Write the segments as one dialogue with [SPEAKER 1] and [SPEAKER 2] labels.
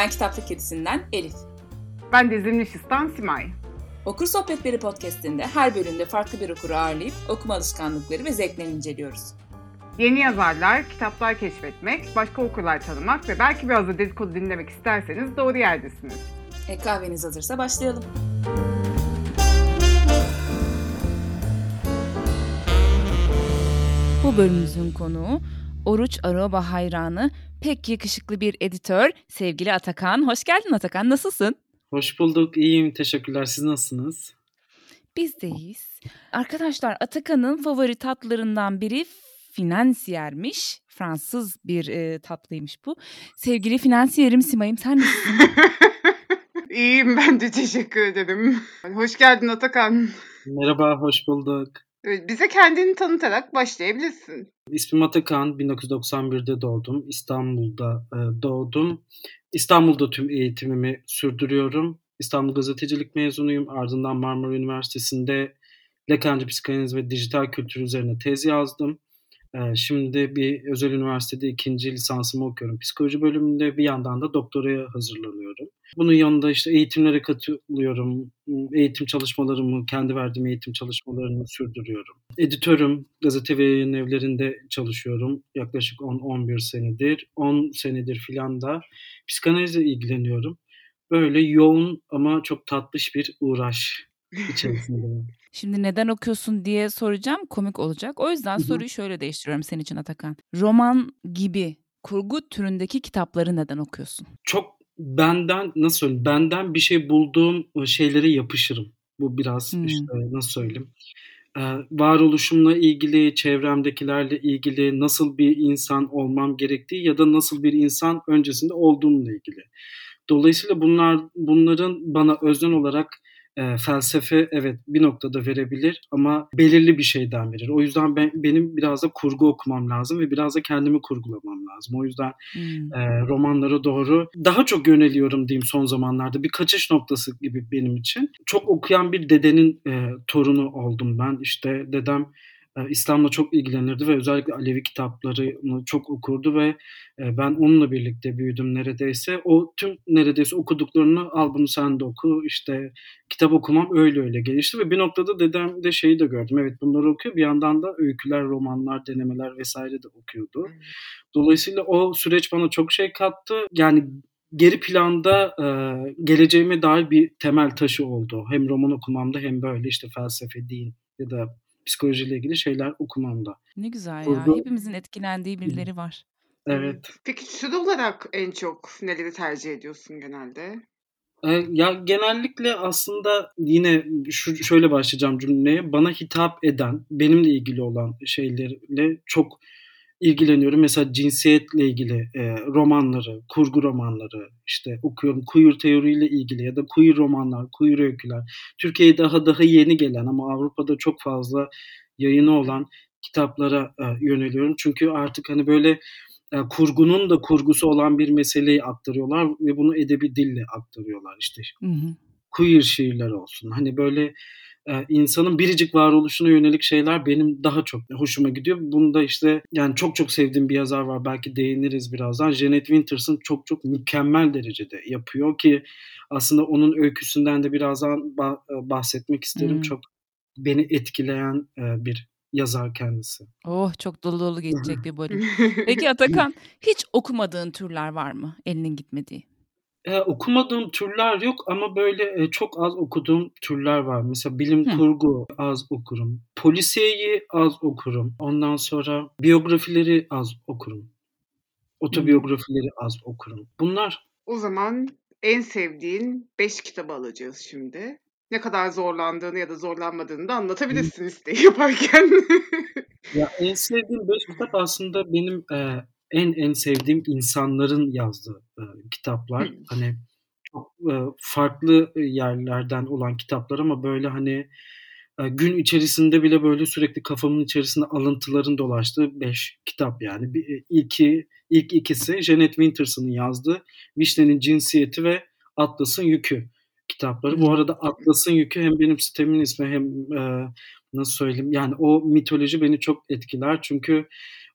[SPEAKER 1] Ben Kitaplık Kedisi'nden Elif.
[SPEAKER 2] Ben de Zimnişistan Simay.
[SPEAKER 1] Okur Sohbetleri podcastinde her bölümde farklı bir okuru ağırlayıp okuma alışkanlıkları ve zevklerini inceliyoruz.
[SPEAKER 2] Yeni yazarlar, kitaplar keşfetmek, başka okurlar tanımak ve belki biraz da dedikodu dinlemek isterseniz doğru yerdesiniz.
[SPEAKER 1] E, kahveniz hazırsa başlayalım. Bu bölümümüzün konuğu Oruç Aroba hayranı, pek yakışıklı bir editör, sevgili Atakan. Hoş geldin Atakan, nasılsın?
[SPEAKER 3] Hoş bulduk, iyiyim. Teşekkürler. Siz nasılsınız?
[SPEAKER 1] Biz deyiz. Arkadaşlar Atakan'ın favori tatlarından biri finansiyermiş. Fransız bir e, tatlıymış bu. Sevgili finansiyerim Simay'ım sen nasılsın?
[SPEAKER 2] İyiyim ben de teşekkür ederim. Hoş geldin Atakan.
[SPEAKER 3] Merhaba, hoş bulduk.
[SPEAKER 2] Bize kendini tanıtarak başlayabilirsin.
[SPEAKER 3] İsmim Atakan, 1991'de doğdum. İstanbul'da e, doğdum. İstanbul'da tüm eğitimimi sürdürüyorum. İstanbul Gazetecilik mezunuyum. Ardından Marmara Üniversitesi'nde Lekancı Psikanaliz ve Dijital Kültür üzerine tez yazdım. Şimdi bir özel üniversitede ikinci lisansımı okuyorum. Psikoloji bölümünde bir yandan da doktoraya hazırlanıyorum. Bunun yanında işte eğitimlere katılıyorum. Eğitim çalışmalarımı, kendi verdiğim eğitim çalışmalarını sürdürüyorum. Editörüm, gazete ve yayın evlerinde çalışıyorum. Yaklaşık 10-11 senedir. 10 senedir filan da psikanalizle ilgileniyorum. Böyle yoğun ama çok tatlış bir uğraş içerisindeyim.
[SPEAKER 1] Şimdi neden okuyorsun diye soracağım komik olacak. O yüzden Hı-hı. soruyu şöyle değiştiriyorum senin için Atakan. Roman gibi kurgu türündeki kitapları neden okuyorsun?
[SPEAKER 3] Çok benden nasıl söyleyeyim benden bir şey bulduğum şeylere yapışırım. Bu biraz hmm. işte nasıl söyleyeyim ee, varoluşumla ilgili, çevremdekilerle ilgili nasıl bir insan olmam gerektiği ya da nasıl bir insan öncesinde olduğumla ilgili. Dolayısıyla bunlar bunların bana öznel olarak e, felsefe evet bir noktada verebilir ama belirli bir şeyden verir. O yüzden ben benim biraz da kurgu okumam lazım ve biraz da kendimi kurgulamam lazım. O yüzden hmm. e, romanlara doğru daha çok yöneliyorum diyeyim son zamanlarda. Bir kaçış noktası gibi benim için. Çok okuyan bir dedenin e, torunu oldum ben. İşte dedem İslam'la çok ilgilenirdi ve özellikle Alevi kitaplarını çok okurdu ve ben onunla birlikte büyüdüm neredeyse. O tüm neredeyse okuduklarını al bunu sen de oku işte kitap okumam öyle öyle gelişti ve bir noktada dedem de şeyi de gördüm. Evet bunları okuyor bir yandan da öyküler, romanlar, denemeler vesaire de okuyordu. Dolayısıyla o süreç bana çok şey kattı. Yani geri planda e, geleceğime dair bir temel taşı oldu. Hem roman okumamda hem böyle işte felsefe, din ya da psikolojiyle ilgili şeyler okumamda.
[SPEAKER 1] Ne güzel Burada... ya. Hepimizin etkilendiği birileri var.
[SPEAKER 3] Evet.
[SPEAKER 2] Peki tür olarak en çok neleri tercih ediyorsun genelde?
[SPEAKER 3] ya genellikle aslında yine şu şöyle başlayacağım cümleye. Bana hitap eden, benimle ilgili olan şeylerle çok ilgileniyorum. Mesela cinsiyetle ilgili e, romanları, kurgu romanları işte okuyorum. Queer teoriyle ilgili ya da queer romanlar, queer öyküler. Türkiye'ye daha daha yeni gelen ama Avrupa'da çok fazla yayını olan kitaplara e, yöneliyorum. Çünkü artık hani böyle e, kurgunun da kurgusu olan bir meseleyi aktarıyorlar ve bunu edebi dille aktarıyorlar işte. Hı hı. Queer şiirler olsun. Hani böyle insanın biricik varoluşuna yönelik şeyler benim daha çok hoşuma gidiyor. Bunda işte yani çok çok sevdiğim bir yazar var. Belki değiniriz birazdan. Janet Winters'ın çok çok mükemmel derecede yapıyor ki aslında onun öyküsünden de birazdan bahsetmek isterim. Hmm. Çok beni etkileyen bir yazar kendisi.
[SPEAKER 1] Oh çok dolu dolu geçecek bir bölüm. Peki Atakan hiç okumadığın türler var mı elinin gitmediği?
[SPEAKER 3] Eee, okumadığım türler yok ama böyle, eee, çok az okuduğum türler var. Mesela bilim Hıı. kurgu az okurum. Polisiyeyi az okurum. Ondan sonra biyografileri az okurum. Otobiyografileri az okurum. Bunlar.
[SPEAKER 2] O zaman en sevdiğin 5 kitabı alacağız şimdi. Ne kadar zorlandığını ya da zorlanmadığını da anlatabilirsin listeyi yaparken.
[SPEAKER 3] Ya, en sevdiğim 5 kitap aslında benim, eee en en sevdiğim insanların yazdığı e, kitaplar. Hı. Hani çok e, farklı yerlerden olan kitaplar ama böyle hani e, gün içerisinde bile böyle sürekli kafamın içerisinde alıntıların dolaştığı beş kitap yani. Bir, iki, ilk ikisi Janet Winters'ın yazdığı Vişne'nin Cinsiyeti ve Atlas'ın Yükü kitapları. Bu arada Atlas'ın Yükü hem benim sitemin ismi hem e, nasıl söyleyeyim yani o mitoloji beni çok etkiler çünkü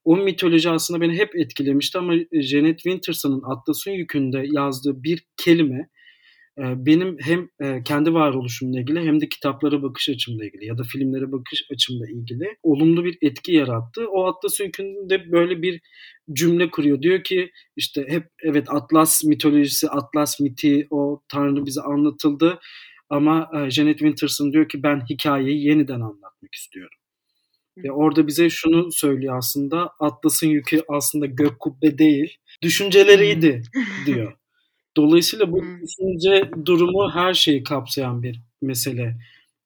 [SPEAKER 3] o mitoloji aslında beni hep etkilemişti ama Janet Winterson'ın Atlas'ın yükünde yazdığı bir kelime benim hem kendi varoluşumla ilgili hem de kitaplara bakış açımla ilgili ya da filmlere bakış açımla ilgili olumlu bir etki yarattı. O Atlas Öykü'nde böyle bir cümle kuruyor. Diyor ki işte hep evet Atlas mitolojisi, Atlas miti, o tanrı bize anlatıldı. Ama Janet Winterson diyor ki ben hikayeyi yeniden anlatmak istiyorum. Ve orada bize şunu söylüyor aslında Atlas'ın yükü aslında gök kubbe değil, düşünceleriydi diyor. Dolayısıyla bu düşünce durumu her şeyi kapsayan bir mesele.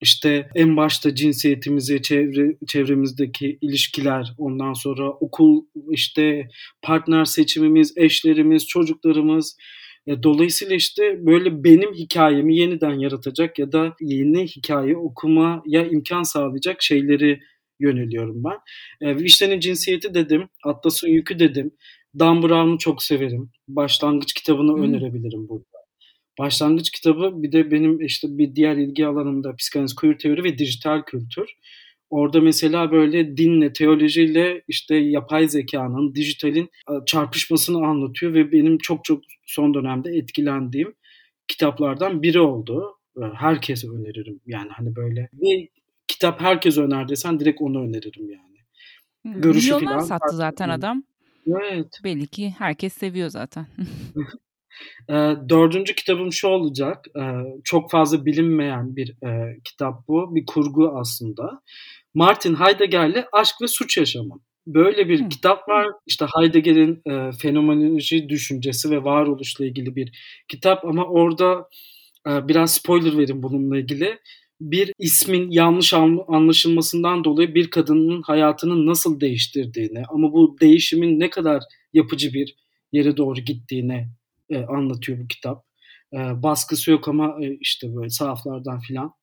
[SPEAKER 3] İşte en başta cinsiyetimizi, çevre, çevremizdeki ilişkiler, ondan sonra okul, işte partner seçimimiz, eşlerimiz, çocuklarımız. Dolayısıyla işte böyle benim hikayemi yeniden yaratacak ya da yeni hikaye okumaya imkan sağlayacak şeyleri yöneliyorum ben. E, Vişne'nin cinsiyeti dedim, Atlas'ın yükü dedim. Dan Brown'u çok severim. Başlangıç kitabını hmm. önerebilirim burada. Başlangıç kitabı bir de benim işte bir diğer ilgi alanımda psikanaliz, queer teori ve dijital kültür. Orada mesela böyle dinle, teolojiyle işte yapay zekanın, dijitalin çarpışmasını anlatıyor ve benim çok çok son dönemde etkilendiğim kitaplardan biri oldu. Herkese öneririm. Yani hani böyle bir kitap herkes öner desen direkt onu öneririm yani.
[SPEAKER 1] Görüşü Milyonlar falan sattı zaten adam. Evet. Belli ki herkes seviyor zaten.
[SPEAKER 3] e, dördüncü kitabım şu olacak. E, çok fazla bilinmeyen bir e, kitap bu. Bir kurgu aslında. Martin Heidegger'le Aşk ve Suç Yaşamı. Böyle bir hmm. kitap var. İşte Heidegger'in e, fenomenoloji düşüncesi ve varoluşla ilgili bir kitap ama orada e, biraz spoiler verin bununla ilgili bir ismin yanlış anlaşılmasından dolayı bir kadının hayatını nasıl değiştirdiğini ama bu değişimin ne kadar yapıcı bir yere doğru gittiğini e, anlatıyor bu kitap. E, baskısı yok ama e, işte böyle sahaflardan filan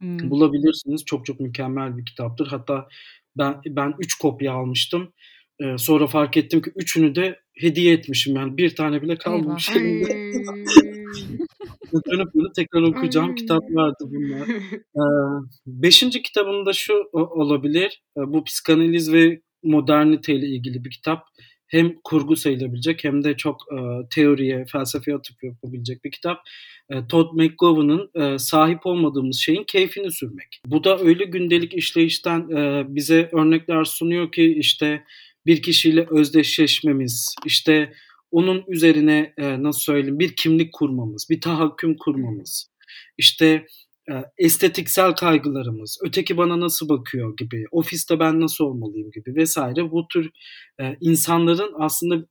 [SPEAKER 3] hmm. bulabilirsiniz. Çok çok mükemmel bir kitaptır. Hatta ben ben üç kopya almıştım. E, sonra fark ettim ki üçünü de hediye etmişim yani bir tane bile kalmamış. dönüp dönüp tekrar okuyacağım kitaplardı bunlar. Ee, beşinci kitabında şu olabilir. Ee, bu psikanaliz ve modernite ile ilgili bir kitap. Hem kurgu sayılabilecek hem de çok e, teoriye, felsefeye atıp yapabilecek bir kitap. E, Todd McGovern'ın e, sahip olmadığımız şeyin keyfini sürmek. Bu da öyle gündelik işleyişten e, bize örnekler sunuyor ki işte bir kişiyle özdeşleşmemiz, işte onun üzerine e, nasıl söyleyeyim bir kimlik kurmamız, bir tahakküm kurmamız, işte e, estetiksel kaygılarımız, öteki bana nasıl bakıyor gibi, ofiste ben nasıl olmalıyım gibi vesaire bu tür e, insanların aslında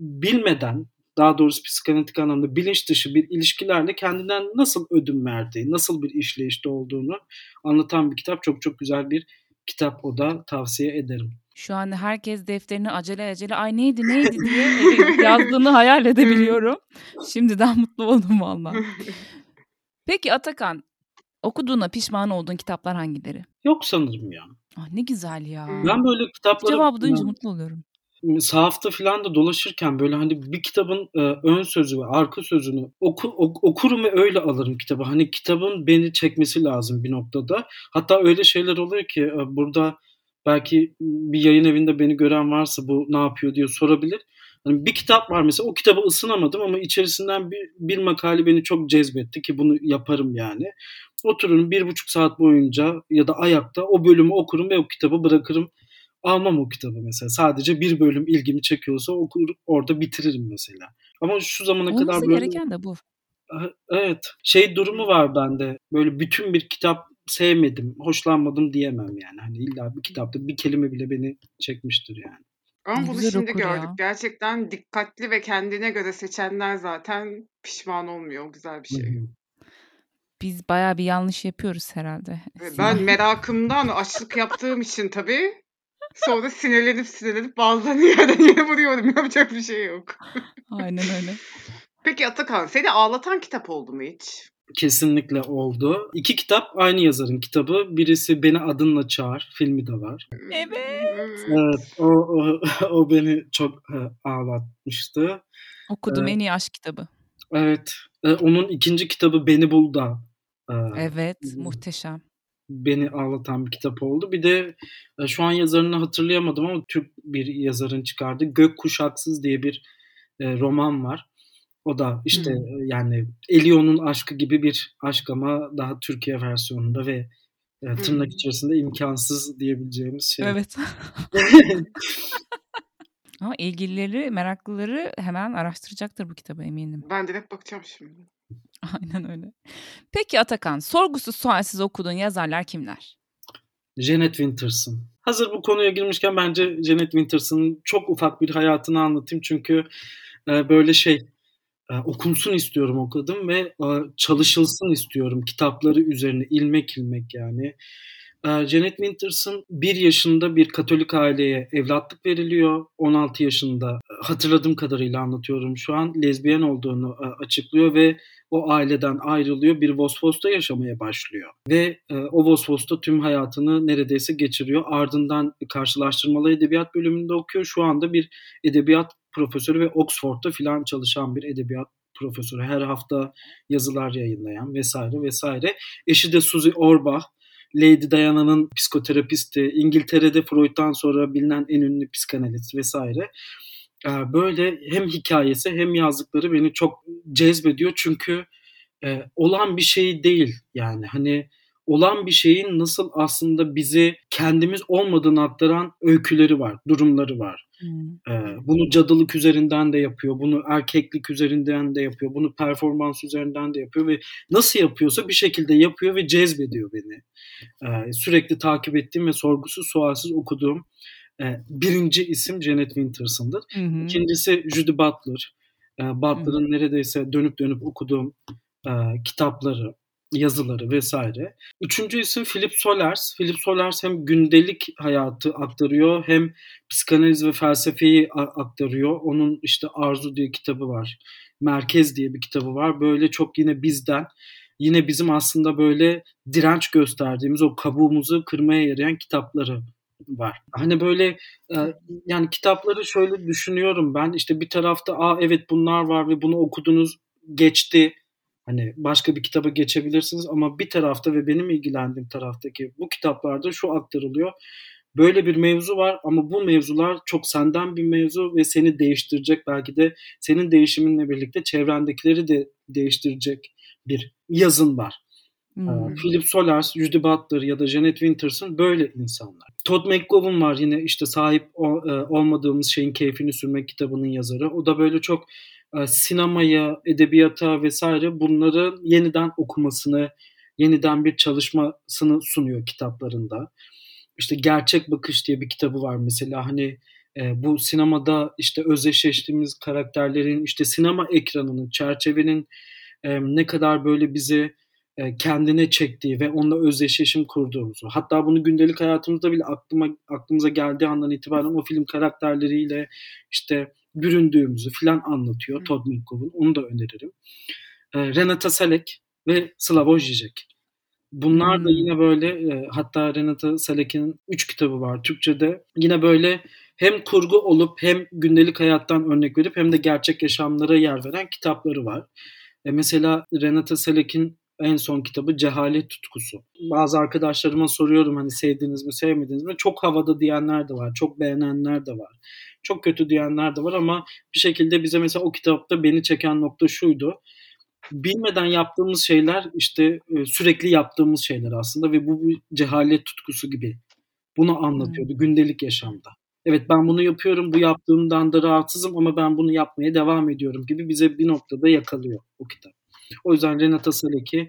[SPEAKER 3] bilmeden daha doğrusu psikanalitik anlamda bilinç dışı bir ilişkilerle kendinden nasıl ödün verdiği, nasıl bir işleyişte olduğunu anlatan bir kitap. Çok çok güzel bir kitap o da tavsiye ederim.
[SPEAKER 1] Şu anda herkes defterini acele acele ay neydi neydi diye yazdığını hayal edebiliyorum. Şimdiden mutlu oldum valla. Peki Atakan okuduğuna pişman olduğun kitaplar hangileri?
[SPEAKER 3] Yok sanırım ya.
[SPEAKER 1] Ah, ne güzel ya.
[SPEAKER 3] Ben böyle kitapları...
[SPEAKER 1] Cevabı duyunca mutlu oluyorum.
[SPEAKER 3] Sahafta falan da dolaşırken böyle hani bir kitabın e, ön sözü ve arka sözünü oku, ok, okurum ve öyle alırım kitabı. Hani kitabın beni çekmesi lazım bir noktada. Hatta öyle şeyler oluyor ki e, burada belki bir yayın evinde beni gören varsa bu ne yapıyor diye sorabilir. Hani bir kitap var mesela o kitabı ısınamadım ama içerisinden bir, bir makale beni çok cezbetti ki bunu yaparım yani. Otururum bir buçuk saat boyunca ya da ayakta o bölümü okurum ve o kitabı bırakırım. Almam o kitabı mesela. Sadece bir bölüm ilgimi çekiyorsa okur, orada bitiririm mesela. Ama şu zamana
[SPEAKER 1] Olması
[SPEAKER 3] kadar
[SPEAKER 1] böyle... gereken de bu.
[SPEAKER 3] Evet. Şey durumu var bende. Böyle bütün bir kitap sevmedim, hoşlanmadım diyemem yani. Hani illa bir kitapta bir kelime bile beni çekmiştir yani.
[SPEAKER 2] Ama bunu şimdi gördük. Ya. Gerçekten dikkatli ve kendine göre seçenler zaten pişman olmuyor. Güzel bir şey.
[SPEAKER 1] Biz baya bir yanlış yapıyoruz herhalde.
[SPEAKER 2] Ben merakımdan açlık yaptığım için tabii sonra sinirlenip sinirlenip bazılarını yerden yere vuruyorum. Yapacak bir şey yok.
[SPEAKER 1] Aynen öyle.
[SPEAKER 2] Peki Atakan seni ağlatan kitap oldu mu hiç?
[SPEAKER 3] Kesinlikle oldu. İki kitap aynı yazarın kitabı. Birisi Beni Adınla Çağır. Filmi de var.
[SPEAKER 1] Evet.
[SPEAKER 3] Evet. O, o, o beni çok e, ağlatmıştı.
[SPEAKER 1] Okudum ee, en iyi aşk kitabı.
[SPEAKER 3] Evet. E, onun ikinci kitabı Beni Bul da.
[SPEAKER 1] E, evet. Muhteşem.
[SPEAKER 3] beni ağlatan bir kitap oldu. Bir de e, şu an yazarını hatırlayamadım ama Türk bir yazarın çıkardığı Gök Kuşaksız diye bir e, roman var. O da işte hmm. yani Elion'un aşkı gibi bir aşk ama daha Türkiye versiyonunda ve e, tırnak hmm. içerisinde imkansız diyebileceğimiz şey.
[SPEAKER 1] Evet. ama ilgilileri, meraklıları hemen araştıracaktır bu kitabı eminim.
[SPEAKER 2] Ben direkt bakacağım şimdi.
[SPEAKER 1] Aynen öyle. Peki Atakan, sorgusuz sualsiz okuduğun yazarlar kimler?
[SPEAKER 3] Janet Winters'ın. Hazır bu konuya girmişken bence Janet Winters'ın çok ufak bir hayatını anlatayım. Çünkü e, böyle şey e, okunsun istiyorum okudum ve e, çalışılsın istiyorum kitapları üzerine ilmek ilmek yani. E, Janet Winters'ın bir yaşında bir Katolik aileye evlatlık veriliyor. 16 yaşında hatırladığım kadarıyla anlatıyorum şu an lezbiyen olduğunu e, açıklıyor ve o aileden ayrılıyor bir Vosvos'ta yaşamaya başlıyor. Ve e, o Vosvos'ta tüm hayatını neredeyse geçiriyor. Ardından karşılaştırmalı edebiyat bölümünde okuyor. Şu anda bir edebiyat profesörü ve Oxford'da filan çalışan bir edebiyat profesörü. Her hafta yazılar yayınlayan vesaire vesaire. Eşi de Suzy Orbach. Lady Diana'nın psikoterapisti, İngiltere'de Freud'dan sonra bilinen en ünlü psikanalist vesaire. Böyle hem hikayesi hem yazdıkları beni çok cezbediyor çünkü olan bir şey değil yani hani olan bir şeyin nasıl aslında bizi kendimiz olmadığını aktaran öyküleri var, durumları var. Hmm. Ee, bunu cadılık üzerinden de yapıyor, bunu erkeklik üzerinden de yapıyor, bunu performans üzerinden de yapıyor ve nasıl yapıyorsa bir şekilde yapıyor ve cezbediyor beni. Ee, sürekli takip ettiğim ve sorgusuz sualsiz okuduğum e, birinci isim Janet Winters'ındır. Hmm. İkincisi Judy Butler. E, Butler'ın neredeyse dönüp dönüp okuduğum e, kitapları, yazıları vesaire. Üçüncü isim Philip Solers. Philip Solers hem gündelik hayatı aktarıyor hem psikanaliz ve felsefeyi aktarıyor. Onun işte Arzu diye kitabı var. Merkez diye bir kitabı var. Böyle çok yine bizden yine bizim aslında böyle direnç gösterdiğimiz o kabuğumuzu kırmaya yarayan kitapları var. Hani böyle e, yani kitapları şöyle düşünüyorum ben işte bir tarafta aa evet bunlar var ve bunu okudunuz geçti Hani başka bir kitaba geçebilirsiniz ama bir tarafta ve benim ilgilendiğim taraftaki bu kitaplarda şu aktarılıyor. Böyle bir mevzu var ama bu mevzular çok senden bir mevzu ve seni değiştirecek belki de senin değişiminle birlikte çevrendekileri de değiştirecek bir yazın var. Hmm. Philip Solars, Judy Butler ya da Janet Winters'ın böyle insanlar. Todd McGowan var yine işte sahip olmadığımız şeyin keyfini sürmek kitabının yazarı. O da böyle çok e, sinemaya, edebiyata vesaire bunları yeniden okumasını, yeniden bir çalışmasını sunuyor kitaplarında. İşte Gerçek Bakış diye bir kitabı var mesela hani e, bu sinemada işte özdeşleştiğimiz karakterlerin işte sinema ekranının, çerçevenin e, ne kadar böyle bizi e, kendine çektiği ve onunla özdeşleşim kurduğumuzu. Hatta bunu gündelik hayatımızda bile aklıma aklımıza geldiği andan itibaren o film karakterleriyle işte büründüğümüzü filan anlatıyor Hı. Todd McGowan. Onu da öneririm. E, Renata Salek ve Slavoj Žižek. Bunlar hmm. da yine böyle e, hatta Renata Salek'in üç kitabı var Türkçe'de. Yine böyle hem kurgu olup hem gündelik hayattan örnek verip hem de gerçek yaşamlara yer veren kitapları var. E, mesela Renata Salek'in en son kitabı Cehalet Tutkusu. Bazı arkadaşlarıma soruyorum hani sevdiniz mi sevmediniz mi? Çok havada diyenler de var. Çok beğenenler de var. Çok kötü diyenler de var ama bir şekilde bize mesela o kitapta beni çeken nokta şuydu. Bilmeden yaptığımız şeyler işte e, sürekli yaptığımız şeyler aslında ve bu cehalet tutkusu gibi. Bunu anlatıyordu hmm. gündelik yaşamda. Evet ben bunu yapıyorum, bu yaptığımdan da rahatsızım ama ben bunu yapmaya devam ediyorum gibi bize bir noktada yakalıyor o kitap. O yüzden Renata Salek'i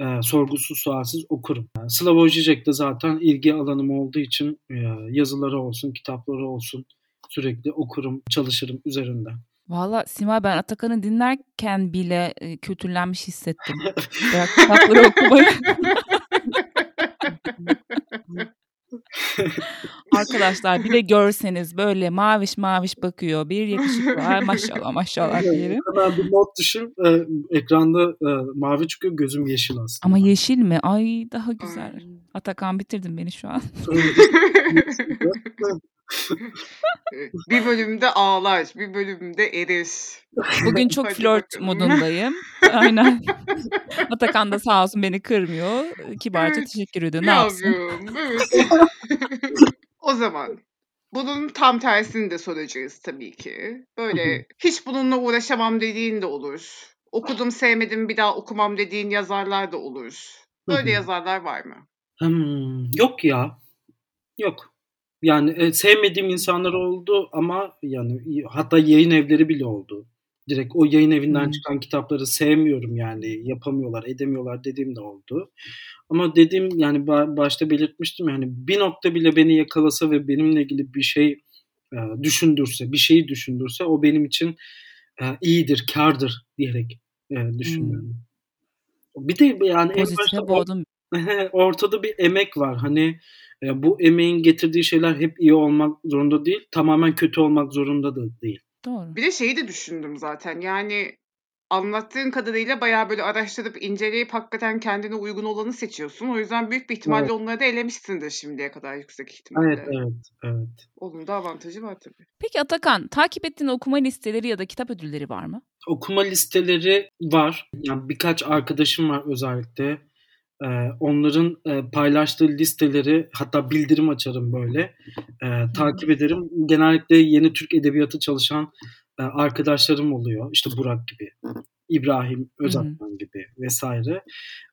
[SPEAKER 3] e, sorgusuz sualsiz okurum. Yani Slavoj Žižek de zaten ilgi alanım olduğu için e, yazıları olsun, kitapları olsun sürekli okurum, çalışırım üzerinde.
[SPEAKER 1] Valla Sima ben Atakan'ı dinlerken bile e, kötülenmiş hissettim. Bırak kitapları okumayı. Arkadaşlar bir de görseniz böyle maviş maviş bakıyor. Bir yakışıklı var maşallah maşallah diyelim.
[SPEAKER 3] Hemen bir not düşün. E, ekranda e, mavi çıkıyor gözüm yeşil aslında.
[SPEAKER 1] Ama yeşil mi? Ay daha güzel. Atakan bitirdin beni şu an.
[SPEAKER 2] bir bölümde ağlar, bir bölümde erir.
[SPEAKER 1] Bugün çok
[SPEAKER 2] Hadi
[SPEAKER 1] flört
[SPEAKER 2] bakalım.
[SPEAKER 1] modundayım. Aynen. Atakan da sağ olsun beni kırmıyor. Kibarca
[SPEAKER 2] Evet,
[SPEAKER 1] teşekkür ediyor. Ne yapsın?
[SPEAKER 2] Evet. o zaman bunun tam tersini de soracağız tabii ki. Böyle hiç bununla uğraşamam dediğin de olur. Okudum sevmedim bir daha okumam dediğin yazarlar da olur. Böyle yazarlar var mı?
[SPEAKER 3] Hımm, yok ya. Yok. Yani, eee, sevmediğim insanlar oldu ama yani hatta yayın evleri bile oldu. Direkt o yayın evinden
[SPEAKER 1] Hımm.
[SPEAKER 3] çıkan kitapları sevmiyorum yani, yapamıyorlar, edemiyorlar dediğim de oldu. Ama dediğim yani ba başta belirtmiştim ya, hani, bir nokta bile beni yakalasa ve benimle ilgili bir şey, eee, düşündürse, bir şeyi düşündürse o benim için, eee, iyidir, kârdır diyerek, düşünüyorum. Bir de yani en başta
[SPEAKER 1] boğdun.
[SPEAKER 3] ortada bir emek var. Hani, eee, bu emeğin getirdiği şeyler hep iyi olmak zorunda değil, tamamen kötü olmak zorunda da değil.
[SPEAKER 1] Doğru.
[SPEAKER 2] Bir de şeyi de düşündüm zaten, yani anlattığın kadarıyla bayağı böyle araştırıp, inceleyip hakikaten kendine uygun olanı seçiyorsun. O yüzden büyük bir ihtimalle
[SPEAKER 3] Evet.
[SPEAKER 2] onları da elemişsindir şimdiye kadar yüksek
[SPEAKER 3] Evet,
[SPEAKER 2] ihtimalle.
[SPEAKER 3] evet, evet.
[SPEAKER 2] Onun da avantajı var tabii.
[SPEAKER 1] Peki Atakan, takip ettiğin okuma listeleri ya da kitap ödülleri var mı?
[SPEAKER 3] Okuma listeleri var. Yani birkaç arkadaşım var özellikle. Eee, onların, eee, paylaştığı listeleri hatta bildirim açarım böyle,
[SPEAKER 1] hı.
[SPEAKER 3] takip ederim. Genellikle yeni Türk edebiyatı çalışan, eee, arkadaşlarım oluyor. İşte Burak gibi, İbrahim. Özakman gibi vs.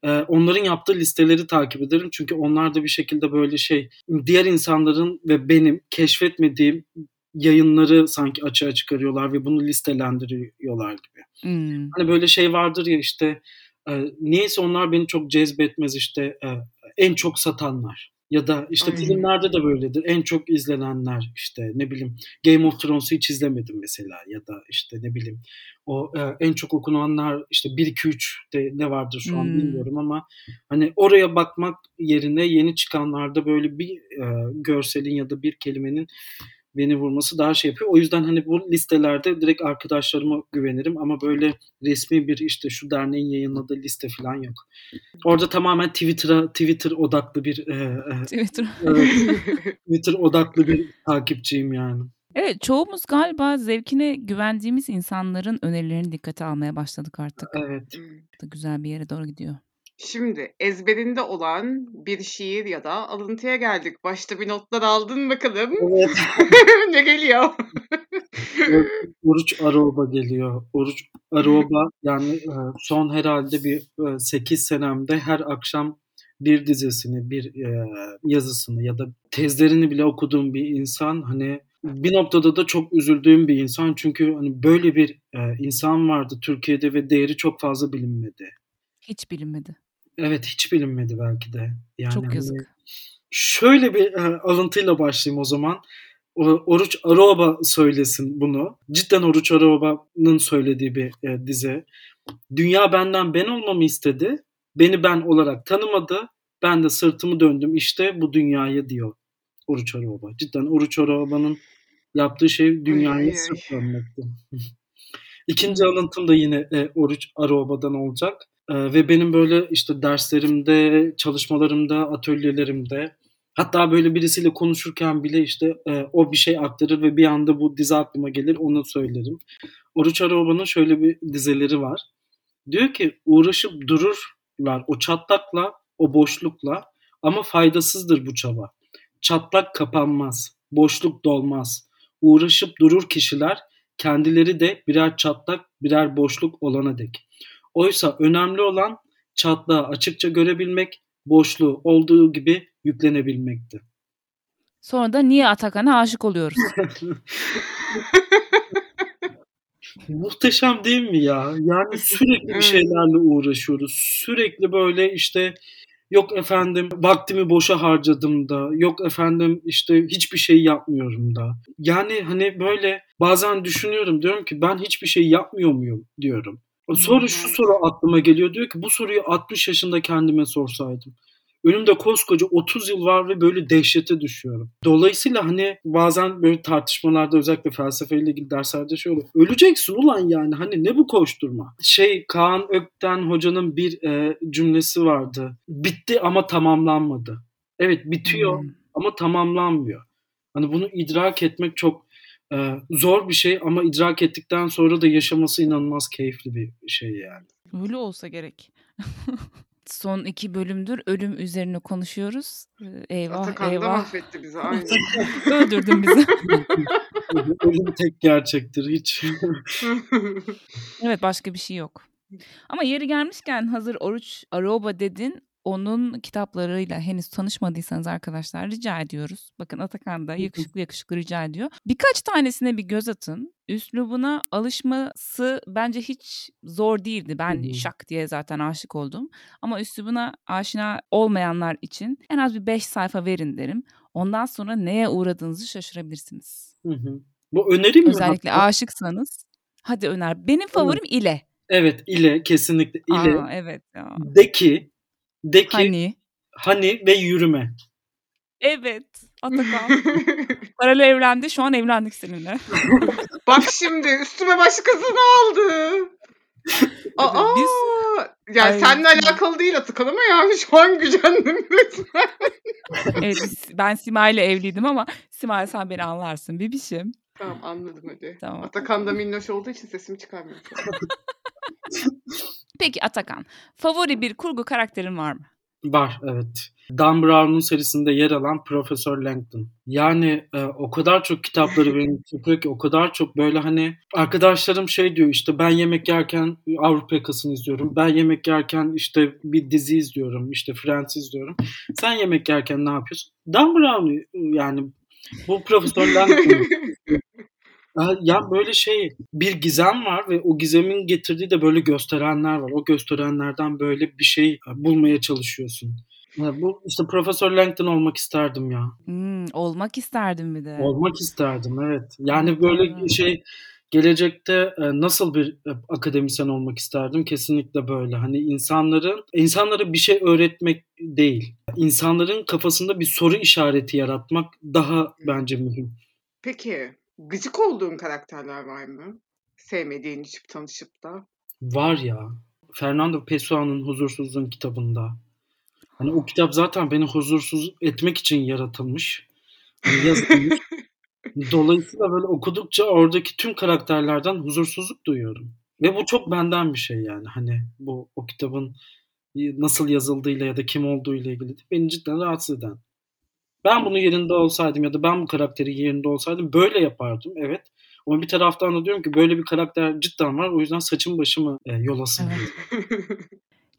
[SPEAKER 3] Eee, onların yaptığı listeleri takip ederim. Çünkü onlar da bir şekilde böyle şey, diğer insanların ve benim keşfetmediğim yayınları sanki açığa çıkarıyorlar ve bunu listelendiriyorlar gibi.
[SPEAKER 1] Hımm.
[SPEAKER 3] Hani böyle şey vardır ya işte, eee, niyeyse onlar beni çok cezbetmez işte, eee, en çok satanlar ya da işte
[SPEAKER 2] Aynen.
[SPEAKER 3] filmlerde de böyledir. En çok izlenenler işte ne bileyim Game of Thrones'u hiç izlemedim mesela ya da işte ne bileyim o, eee, en çok okunanlar işte 1-2-3'te ne vardır şu an
[SPEAKER 1] Hımm.
[SPEAKER 3] bilmiyorum ama hani oraya bakmak yerine yeni çıkanlarda böyle bir, eee, görselin ya da bir kelimenin beni vurması daha şey yapıyor. O yüzden hani bu listelerde direkt arkadaşlarıma güvenirim ama böyle resmî bir işte şu derneğin yayınladığı liste filan yok. Orada tamamen Twitter'a Twitter odaklı bir, eee, eee,
[SPEAKER 1] Twitter.
[SPEAKER 3] evet, Twitter odaklı bir takipçiyim yani.
[SPEAKER 1] Evet, çoğumuz galiba zevkine güvendiğimiz insanların önerilerini dikkate almaya başladık artık.
[SPEAKER 3] Evet.
[SPEAKER 1] Da güzel bir yere doğru gidiyor.
[SPEAKER 2] Şimdi ezberinde olan bir şiir ya da alıntıya geldik. Başta bir notlar aldın bakalım.
[SPEAKER 3] Evet.
[SPEAKER 2] Ne geliyor?
[SPEAKER 3] Oruç Aroba geliyor. Oruç Aroba yani, eee, son herhâlde bir, eee, 8 senemde her akşam bir dizesini, bir, eee, yazısını ya da tezlerini bile okuduğum bir insan. Hani bir noktada da çok üzüldüğüm bir insan. Çünkü hani böyle bir, insan vardı Türkiye'de ve değeri çok fazla bilinmedi.
[SPEAKER 1] Hiç bilinmedi.
[SPEAKER 3] Evet, hiç bilinmedi belki de. Yani
[SPEAKER 1] Çok
[SPEAKER 3] hani
[SPEAKER 1] yazık.
[SPEAKER 3] şöyle bir, eee, alıntıyla başlayayım o zaman. O Oruç Aroba söylesin bunu. Cidden Oruç Aroba'nın söylediği bir, eee, dize. "Dünya benden ben olmamı istedi. Beni ben olarak tanımadı. Ben de sırtımı döndüm işte bu dünyaya." diyor Oruç Aroba. Cidden Oruç Aroba'nın yaptığı şey
[SPEAKER 2] Ay,
[SPEAKER 3] dünyaya
[SPEAKER 2] ay, ay.
[SPEAKER 3] sırt dönmekti. 2'nci
[SPEAKER 1] Evet.
[SPEAKER 3] alıntım da yine, eee, Oruç Aroba'dan olacak, eee, ve benim böyle işte derslerimde, çalışmalarımda, atölyelerimde hatta böyle birisiyle konuşurken bile işte, eee, o bir şey aktarır ve bir anda bu dize aklıma gelir, onu söylerim. Oruç Aroba'nın şöyle bir dizeleri var. Diyor ki, "Uğraşıp dururlar o çatlakla, o boşlukla ama faydasızdır bu çaba. Çatlak kapanmaz, boşluk dolmaz. Uğraşıp durur kişiler, kendileri de birer çatlak, birer boşluk olana dek. Oysa önemli olan çatlağı açıkça görebilmek, boşluğu olduğu gibi yüklenebilmekti."
[SPEAKER 1] Sonra da niye Atakan'a aşık oluyoruz?
[SPEAKER 3] Muhteşem değil mi ya? Yani sürekli bir şeylerle uğraşıyoruz. Sürekli böyle işte yok efendim vaktimi boşa harcadım da, yok efendim işte hiçbir şey yapmıyorum da. Yani hani böyle bazen düşünüyorum diyorum ki ben hiçbir şey yapmıyor muyum diyorum. Sonra şu soru aklıma geliyor diyor ki bu soruyu 60 yaşında kendime sorsaydım. Önümde koskoca 30 yıl var ve böyle dehşete düşüyorum. Dolayısıyla hani bazen böyle tartışmalarda özellikle felsefeyle ilgili derslerde şöyle öleceksin ulan yani hani ne bu koşturma. Şey Kaan Ökten hocanın bir e, cümlesi vardı. Bitti ama tamamlanmadı. Evet bitiyor
[SPEAKER 1] Hımm.
[SPEAKER 3] ama tamamlanmıyor. Hani bunu idrak etmek çok Ee, zor bir şey ama idrak ettikten sonra da yaşaması inanılmaz keyifli bir şey yani.
[SPEAKER 1] Öyle olsa gerek. Son iki bölümdür ölüm üzerine konuşuyoruz. Ee, Eyvah
[SPEAKER 2] Atakan da
[SPEAKER 1] eyvah.
[SPEAKER 2] mahvetti bizi aynen.
[SPEAKER 1] Öldürdün bizi.
[SPEAKER 3] Ölüm tek gerçektir hiç.
[SPEAKER 1] evet başka bir şey yok. Ama yeri gelmişken hazır Oruç Aroba dedin. Onun kitaplarıyla henüz tanışmadıysanız arkadaşlar rica ediyoruz. Bakın Atakan da yakışıklı yakışıklı rica ediyor. Birkaç tanesine bir göz atın. Üslubuna alışması bence hiç zor değildi. Ben
[SPEAKER 3] Hı hı.
[SPEAKER 1] şak diye zaten aşık oldum. Ama üslubuna aşina olmayanlar için en az bir 5 sayfa verin derim. Ondan sonra neye uğradığınızı şaşırabilirsiniz.
[SPEAKER 3] Hı hı. Bu önerim mi?
[SPEAKER 1] Özellikle
[SPEAKER 3] hatta?
[SPEAKER 1] aşıksanız. Hadi öner. Benim favorim ile.
[SPEAKER 3] Evet ile kesinlikle ile.
[SPEAKER 1] Aa, evet ya.
[SPEAKER 3] Deki, deki, hani.
[SPEAKER 1] Hani.
[SPEAKER 3] ve yürüme.
[SPEAKER 1] Evet. Atakan. Paralel evlendi. Şu an evlendik seninle.
[SPEAKER 2] Bak şimdi üstüme başkasını aldı. Aa,
[SPEAKER 1] Biz
[SPEAKER 2] yani
[SPEAKER 1] Ay.
[SPEAKER 2] seninle alakalı değil Atakan ama yani şu an gücendim resmen.
[SPEAKER 1] evet, ben Simay ile evliydim ama Simay sen beni anlarsın bebişim.
[SPEAKER 2] Tamam anladım hadi.
[SPEAKER 1] Tamam.
[SPEAKER 2] Atakan da minnoş olduğu için sesimi çıkarmıyorum.
[SPEAKER 1] Peki Atakan, favori bir kurgu karakterin var mı?
[SPEAKER 3] Var evet. Dan Brown'un serisinde yer alan Profesör Langton. Yani e, o kadar çok kitapları beni çekiyor ki o kadar çok böyle hani arkadaşlarım şey diyor işte ben yemek yerken Avrupa Yakası'nı izliyorum. Ben yemek yerken işte bir dizi izliyorum. işte Friends izliyorum. Sen yemek yerken ne yapıyorsun? Dan Brown yani bu Profesör Langton. Ya- böyle şey bir gizem var ve o gizemin getirdiği de böyle gösterenler var. O gösterenlerden böyle bir şey bulmaya çalışıyorsun. Ya bu işte Profesör Langton olmak isterdim ya.
[SPEAKER 1] Hmm, olmak isterdim bir de.
[SPEAKER 3] Olmak isterdim evet. Yani böyle
[SPEAKER 1] Evet.
[SPEAKER 3] şey gelecekte e, nasıl bir e, akademisyen olmak isterdim? Kesinlikle böyle. Hani insanların insanlara bir şey öğretmek değil. İnsanların kafasında bir soru işareti yaratmak daha bence mühim.
[SPEAKER 2] Peki gıcık olduğun karakterler var mı? Sevmediğin içip tanışıp da.
[SPEAKER 3] Var ya. Fernando Pessoa'nın Huzursuzluğun kitabında. Hani o kitap zaten beni huzursuz etmek için yaratılmış. Hani yazılmış. Dolayısıyla böyle okudukça oradaki tüm karakterlerden huzursuzluk duyuyorum. Ve bu çok benden bir şey yani. Hani bu o kitabın nasıl yazıldığıyla ya da kim olduğuyla ilgili beni cidden rahatsız eden. Ben bunun yerinde olsaydım ya da ben bu karakterin yerinde olsaydım böyle yapardım evet. Ama bir taraftan da diyorum ki böyle bir karakter cidden var. O yüzden saçım başımı e, yolasın.
[SPEAKER 1] Evet.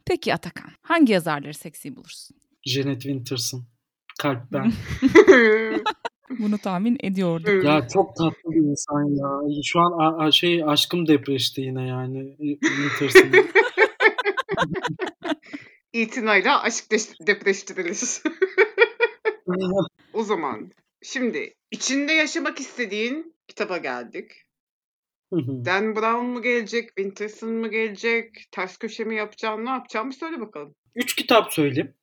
[SPEAKER 1] Peki Atakan, hangi yazarları seksi bulursun?
[SPEAKER 3] Janet Winters'ın. Kalp ben.
[SPEAKER 1] Bunu tahmin ediyordum.
[SPEAKER 3] ya çok tatlı bir insan ya. Şu an a- a- şey aşkım depreşti yine yani. Winters'ın.
[SPEAKER 2] İtinayla aşk de- depreştirilir. o zaman şimdi içinde yaşamak istediğin kitaba geldik. Dan Brown mu gelecek, Winterson mı gelecek, ters köşe mi yapacaksın, ne yapacaksın bir söyle bakalım.
[SPEAKER 3] Üç kitap söyleyeyim.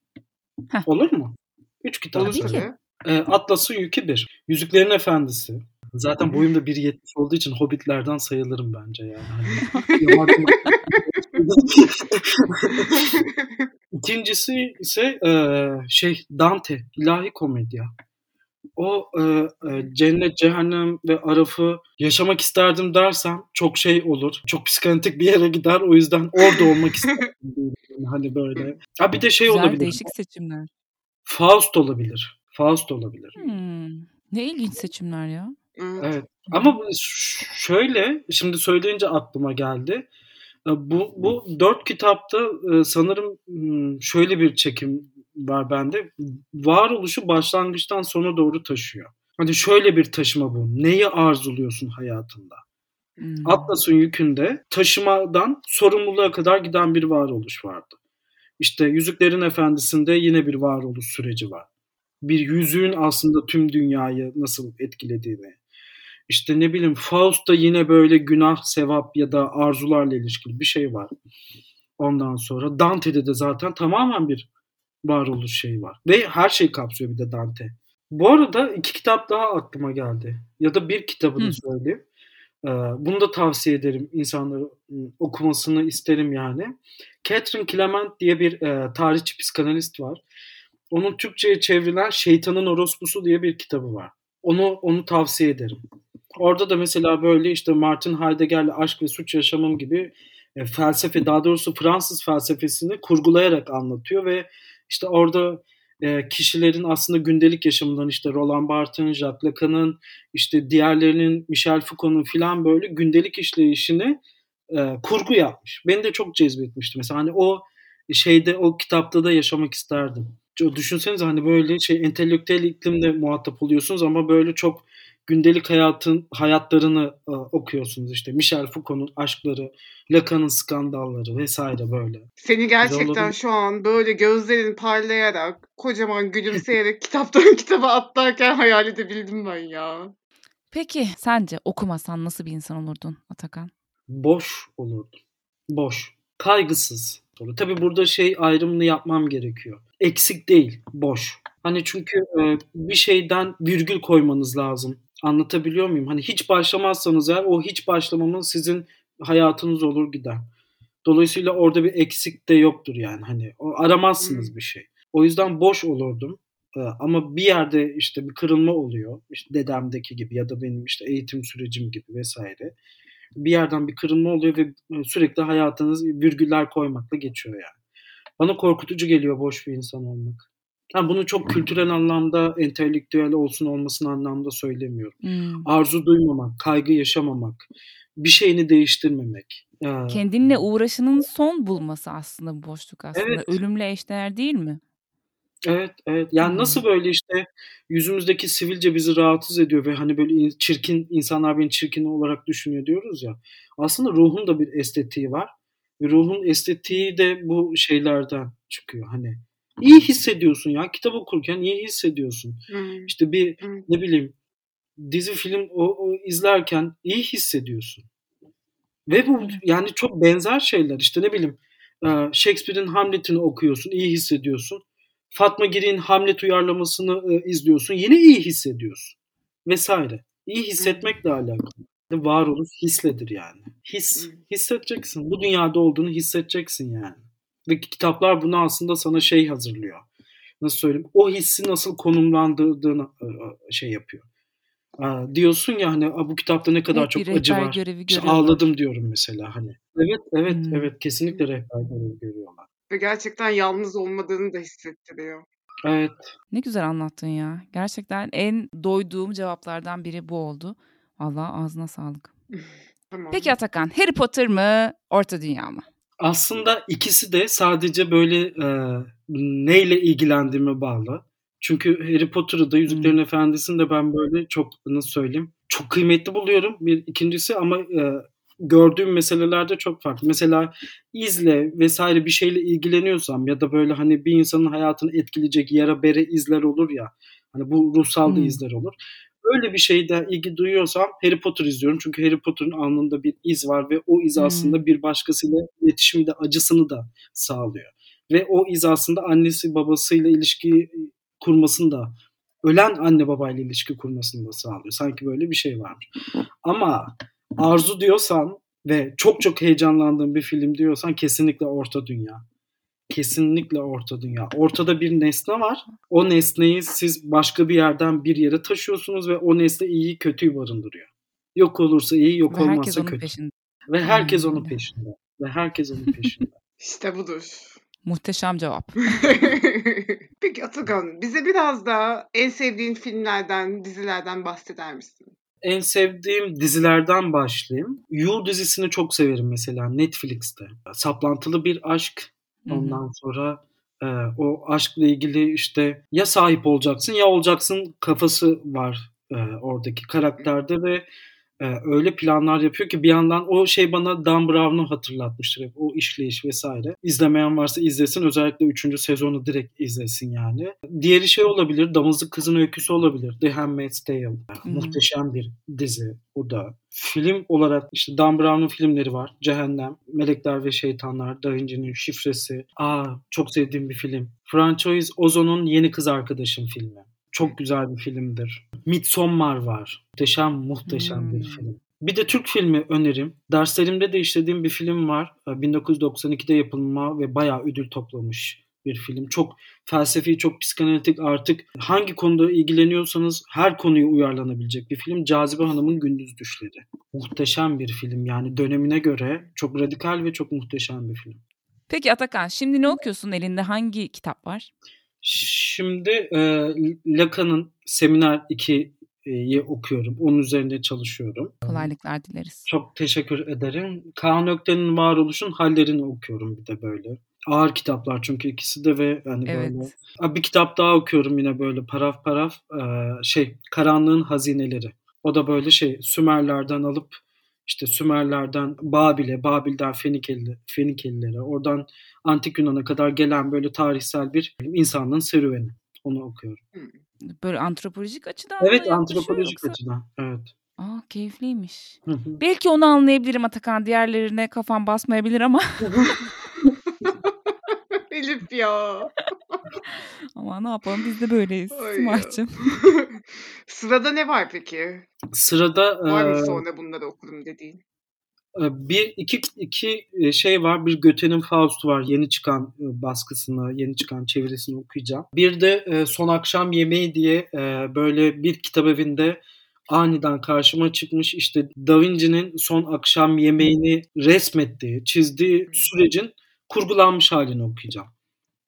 [SPEAKER 1] Heh.
[SPEAKER 3] Olur mu? Üç kitap
[SPEAKER 2] Olur
[SPEAKER 1] tabii.
[SPEAKER 3] Ee, Atlas'ın Yükü bir. Yüzüklerin Efendisi. Zaten boyum da 1.70 olduğu için hobbitlerden sayılırım bence yani. Hani İkincisi ise e, şey Dante, ilahi komedya. O e, e, cennet, cehennem ve arafı yaşamak isterdim dersem çok şey olur. Çok psikanalitik bir yere gider. O yüzden orada olmak isterdim. Hani böyle. Ha bir de şey
[SPEAKER 1] Güzel
[SPEAKER 3] olabilir.
[SPEAKER 1] değişik seçimler.
[SPEAKER 3] Faust olabilir. Faust olabilir.
[SPEAKER 1] Hmm, ne ilginç seçimler ya.
[SPEAKER 2] Evet.
[SPEAKER 3] Ama şöyle şimdi söyleyince aklıma geldi. Bu bu dört kitapta e, sanırım hmm, şöyle bir çekim var bende. Varoluşu başlangıçtan sona doğru taşıyor. Hani şöyle bir taşıma bu. Neyi arzuluyorsun hayatında?
[SPEAKER 1] Hmm.
[SPEAKER 3] Atlas'ın yükünde taşımadan sorumluluğa kadar giden bir varoluş vardı. İşte Yüzüklerin Efendisi'nde yine bir varoluş süreci var. Bir yüzüğün aslında tüm dünyayı nasıl etkilediğini. İşte ne bileyim Faust'ta yine böyle günah, sevap ya da arzularla ilişkili bir şey var. Ondan sonra Dante'de de zaten tamamen bir varoluş şeyi var. Ve her şeyi kapsıyor bir de Dante. Bu arada iki kitap daha aklıma geldi. Ya da bir kitabını
[SPEAKER 1] Hı.
[SPEAKER 3] söyleyeyim. Ee, bunu da tavsiye ederim insanların ım, okumasını isterim yani. Catherine Clement diye bir e, tarihçi psikanalist var. Onun Türkçe'ye çevrilen Şeytanın Orospusu diye bir kitabı var. Onu onu tavsiye ederim. Orada da mesela böyle işte Martin Heidegger'le Aşk ve Suç Yaşamım gibi e, felsefe daha doğrusu Fransız felsefesini kurgulayarak anlatıyor ve işte orada e, kişilerin aslında gündelik yaşamından işte Roland Barthes'in, Jacques Lacan'ın, işte diğerlerinin, Michel Foucault'un filan böyle gündelik işleyişini e, kurgu yapmış. Beni de çok cezbetmişti. Mesela hani o şeyde o kitapta da yaşamak isterdim. Düşünsenize hani böyle şey entelektüel iklimde muhatap oluyorsunuz ama böyle çok gündelik hayatın hayatlarını e, okuyorsunuz işte Michel Foucault'un aşkları, Lacan'ın skandalları vesaire böyle.
[SPEAKER 2] Seni gerçekten şu an böyle gözlerin parlayarak, kocaman gülümseyerek kitaptan kitaba atlarken hayal edebildim ben ya.
[SPEAKER 1] Peki sence okumasan nasıl bir insan olurdun Atakan?
[SPEAKER 3] Boş olurdum. Boş. Kaygısız. Tabii burada şey ayrımını yapmam gerekiyor. Eksik değil, boş. Hani çünkü e, bir şeyden virgül koymanız lazım. Anlatabiliyor muyum? Hani hiç başlamazsanız eğer o hiç başlamamın sizin hayatınız olur gider. Dolayısıyla orada bir eksik de yoktur yani. Hani o aramazsınız bir şey. O yüzden boş olurdum. Ee, ama bir yerde işte bir kırılma oluyor. İşte dedemdeki gibi ya da benim işte eğitim sürecim gibi vesaire. Bir yerden bir kırılma oluyor ve e, sürekli hayatınız virgüller koymakla geçiyor yani. Bana korkutucu geliyor boş bir insan olmak. Yani bunu çok kültürel anlamda, entelektüel olsun olmasın anlamda söylemiyorum. Hmm. Arzu duymamak, kaygı yaşamamak, bir şeyini değiştirmemek.
[SPEAKER 1] Ee, Kendinle uğraşının son bulması aslında bu boşluk aslında. Evet. Ölümle eşdeğer değil mi?
[SPEAKER 3] Evet, evet. Yani hmm. nasıl böyle işte yüzümüzdeki sivilce bizi rahatsız ediyor ve hani böyle çirkin insanlar beni çirkin olarak düşünüyor diyoruz ya. Aslında ruhun da bir estetiği var. Ve ruhun estetiği de bu şeylerden çıkıyor. Hani iyi hissediyorsun ya. Kitap okurken iyi hissediyorsun. Hmm. İşte bir hmm. ne bileyim dizi film o, o izlerken iyi hissediyorsun. Ve bu yani çok benzer şeyler. İşte ne bileyim Shakespeare'in Hamlet'ini okuyorsun, iyi hissediyorsun. Fatma Giri'nin Hamlet uyarlamasını e, izliyorsun, yine iyi hissediyorsun. Vesaire. İyi hissetmekle alakalı. Varoluş hisledir yani. His, hissedeceksin. Bu dünyada olduğunu hissedeceksin yani. Ve kitaplar bunu aslında sana şey hazırlıyor. Nasıl söyleyeyim? O hissi nasıl konumlandırdığını şey yapıyor. Diyorsun ya hani bu kitapta ne kadar evet, çok acı var. İşte ağladım diyorum mesela hani. Evet evet hmm. evet kesinlikle rehber görevi görüyorlar.
[SPEAKER 2] Ve gerçekten yalnız olmadığını da hissettiriyor.
[SPEAKER 3] Evet.
[SPEAKER 1] Ne güzel anlattın ya. Gerçekten en doyduğum cevaplardan biri bu oldu. Allah ağzına sağlık. tamam. Peki Atakan, Harry Potter mı, Orta Dünya mı?
[SPEAKER 3] Aslında ikisi de sadece böyle e, neyle ilgilendiğime bağlı. Çünkü Harry Potter'ı da Yüzüklerin hmm. Efendisi'ni de ben böyle çok nasıl söyleyeyim çok kıymetli buluyorum. Bir ikincisi ama e, gördüğüm meselelerde çok farklı. Mesela izle vesaire bir şeyle ilgileniyorsam ya da böyle hani bir insanın hayatını etkileyecek yara bere izler olur ya. Hani bu ruhsal da hmm. izler olur. Öyle bir şeyde ilgi duyuyorsam Harry Potter izliyorum. Çünkü Harry Potter'ın alnında bir iz var ve o iz hmm. aslında bir başkasıyla iletişimde acısını da sağlıyor. Ve o iz aslında annesi babasıyla ilişki kurmasını da ölen anne babayla ilişki kurmasını da sağlıyor. Sanki böyle bir şey varmış. Ama arzu diyorsan ve çok çok heyecanlandığım bir film diyorsan kesinlikle Orta Dünya. Kesinlikle Orta Dünya. Ortada bir nesne var. O nesneyi siz başka bir yerden bir yere taşıyorsunuz ve o nesne iyi kötüyü barındırıyor. Yok olursa iyi, yok ve olmazsa kötü. Peşinde. Ve herkes onun peşinde. Ve herkes onun peşinde.
[SPEAKER 2] İşte budur.
[SPEAKER 1] Muhteşem cevap.
[SPEAKER 2] Peki Atakan bize biraz da en sevdiğin filmlerden, dizilerden bahseder misin?
[SPEAKER 3] En sevdiğim dizilerden başlayayım. You dizisini çok severim mesela Netflix'te. Saplantılı bir aşk. Ondan Hı-hı. sonra e, o aşkla ilgili işte ya sahip olacaksın ya olacaksın kafası var e, oradaki karakterde ve e, öyle planlar yapıyor ki bir yandan o şey bana Dan Brown'u hatırlatmıştır hep o işleyiş vesaire. İzlemeyen varsa izlesin özellikle 3. sezonu direkt izlesin yani. Diğeri şey olabilir Damızlık Kızın Öyküsü olabilir The Handmaid's Tale. Hmm. Muhteşem bir dizi o da. Film olarak işte Dan Brown'un filmleri var. Cehennem, Melekler ve Şeytanlar, Da Vinci'nin Şifresi. Aa çok sevdiğim bir film. Francois Ozon'un Yeni Kız Arkadaşım filmi. Çok güzel bir filmdir. Midsommar var. Muhteşem muhteşem hmm. bir film. Bir de Türk filmi önerim. Derslerimde de işlediğim bir film var. 1992'de ee, yapılma ve bayağı ödül toplamış bir film. Çok felsefi, çok psikanalitik artık hangi konuda ilgileniyorsanız her konuyu uyarlanabilecek bir film. Cazibe Hanım'ın Gündüz Düşleri. Muhteşem bir film yani dönemine göre çok radikal ve çok muhteşem bir film.
[SPEAKER 1] Peki Atakan şimdi ne okuyorsun elinde hangi kitap var?
[SPEAKER 3] Şimdi e, Lacan'ın Seminer 2'yi okuyorum. Onun üzerinde çalışıyorum.
[SPEAKER 1] Kolaylıklar dileriz.
[SPEAKER 3] Çok teşekkür ederim. Kaan Ökten'in Varoluş'un Hallerini okuyorum bir de böyle. Ağır kitaplar çünkü ikisi de ve hani
[SPEAKER 1] Evet.
[SPEAKER 3] böyle. Bir kitap daha okuyorum yine böyle paraf paraf. e, şey Karanlığın Hazineleri. O da böyle şey Sümerlerden alıp işte Sümerlerden Babil'e, Babil'den Fenikeli, Fenikelilere, oradan Antik Yunan'a kadar gelen böyle tarihsel bir insanlığın serüveni. Onu okuyorum.
[SPEAKER 1] Böyle antropolojik açıdan
[SPEAKER 3] Evet antropolojik
[SPEAKER 1] yoksa?
[SPEAKER 3] açıdan. Evet.
[SPEAKER 1] Aa keyifliymiş.
[SPEAKER 3] Hı hı.
[SPEAKER 1] Belki onu anlayabilirim Atakan. Diğerlerine kafam basmayabilir ama
[SPEAKER 2] Elif ya.
[SPEAKER 1] Ama ne yapalım biz de böyleyiz. Simah'cığım.
[SPEAKER 2] Sırada ne var peki?
[SPEAKER 3] Sırada
[SPEAKER 2] Var mı sonra bunları okurum dediğin?
[SPEAKER 3] bir iki iki şey var. Bir Göte'nin Faust var. Yeni çıkan baskısını, yeni çıkan çevirisini okuyacağım. Bir de Son Akşam Yemeği diye böyle bir kitap evinde aniden karşıma çıkmış işte Da Vinci'nin Son Akşam Yemeğini resmettiği, çizdiği sürecin kurgulanmış halini okuyacağım.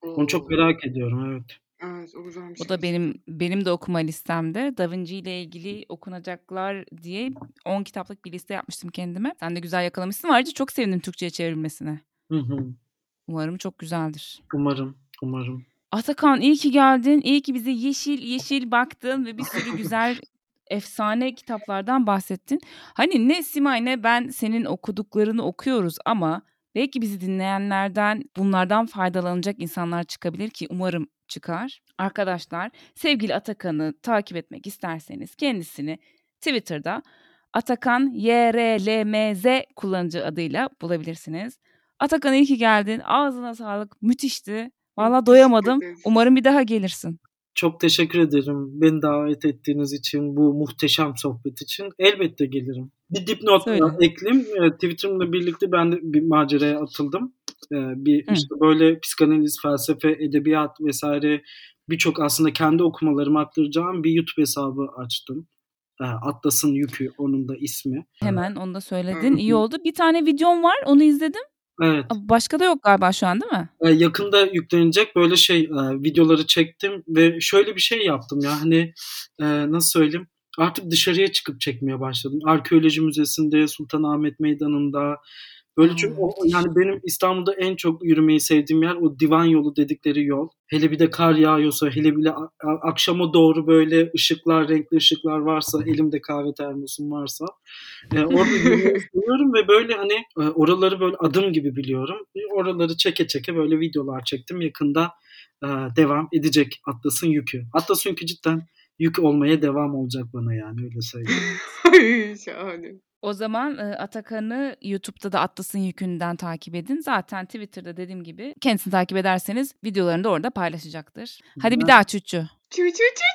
[SPEAKER 3] Onu çok merak ediyorum evet.
[SPEAKER 2] Evet o güzelmiş.
[SPEAKER 1] O da benim benim de okuma listemde. Da Vinci ile ilgili okunacaklar diye 10 kitaplık bir liste yapmıştım kendime. Sen de güzel yakalamışsın. Ayrıca çok sevindim Türkçe'ye çevrilmesine.
[SPEAKER 3] Hı hı.
[SPEAKER 1] Umarım çok güzeldir.
[SPEAKER 3] Umarım, umarım.
[SPEAKER 1] Atakan iyi ki geldin. İyi ki bize yeşil yeşil baktın ve bir sürü güzel efsane kitaplardan bahsettin. Hani ne Simay ne ben senin okuduklarını okuyoruz ama belki bizi dinleyenlerden bunlardan faydalanacak insanlar çıkabilir ki umarım çıkar. Arkadaşlar sevgili Atakan'ı takip etmek isterseniz kendisini Twitter'da Atakan YRLMZ kullanıcı adıyla bulabilirsiniz. Atakan iyi ki geldin. Ağzına sağlık. Müthişti. Valla doyamadım. Umarım bir daha gelirsin.
[SPEAKER 3] Çok teşekkür ederim. Beni davet ettiğiniz için, bu muhteşem sohbet için. Elbette gelirim. Bir dipnot ekleyeyim. Ee, Twitter'ımla birlikte ben de bir maceraya atıldım. Ee, bir
[SPEAKER 1] Hı.
[SPEAKER 3] işte böyle psikanaliz, felsefe, edebiyat vesaire birçok aslında kendi okumalarımı aktaracağım bir YouTube hesabı açtım. Ee, Atlas'ın Yükü onun da ismi.
[SPEAKER 1] Hemen onu da söyledin. İyi oldu. Bir tane videom var. Onu izledim.
[SPEAKER 3] Evet.
[SPEAKER 1] Başka da yok galiba şu an değil mi?
[SPEAKER 3] Ee, yakında yüklenecek böyle şey e, videoları çektim ve şöyle bir şey yaptım ya hani e, nasıl söyleyeyim artık dışarıya çıkıp çekmeye başladım. Arkeoloji Müzesi'nde, Sultanahmet Meydanı'nda böyle
[SPEAKER 1] müthiş.
[SPEAKER 3] yani benim İstanbul'da en çok yürümeyi sevdiğim yer o divan yolu dedikleri yol. Hele bir de kar yağıyorsa, hele bile akşama doğru böyle ışıklar, renkli ışıklar varsa, elimde kahve termosum varsa e, orada yürümeyi seviyorum ve böyle hani e, oraları böyle adım gibi biliyorum. E, Oraları çeke çeke böyle videolar çektim. Yakında e, devam edecek Atlas'ın yükü. Atlas'ın yükü cidden yük olmaya devam olacak bana yani öyle söyleyeyim.
[SPEAKER 2] Şahane.
[SPEAKER 1] O zaman e, Atakan'ı YouTube'da da Atlas'ın yükünden takip edin. Zaten Twitter'da dediğim gibi kendisini takip ederseniz videolarını da orada paylaşacaktır. Hadi bir
[SPEAKER 3] Ben-
[SPEAKER 1] daha çüçü.
[SPEAKER 2] Çu çu çu.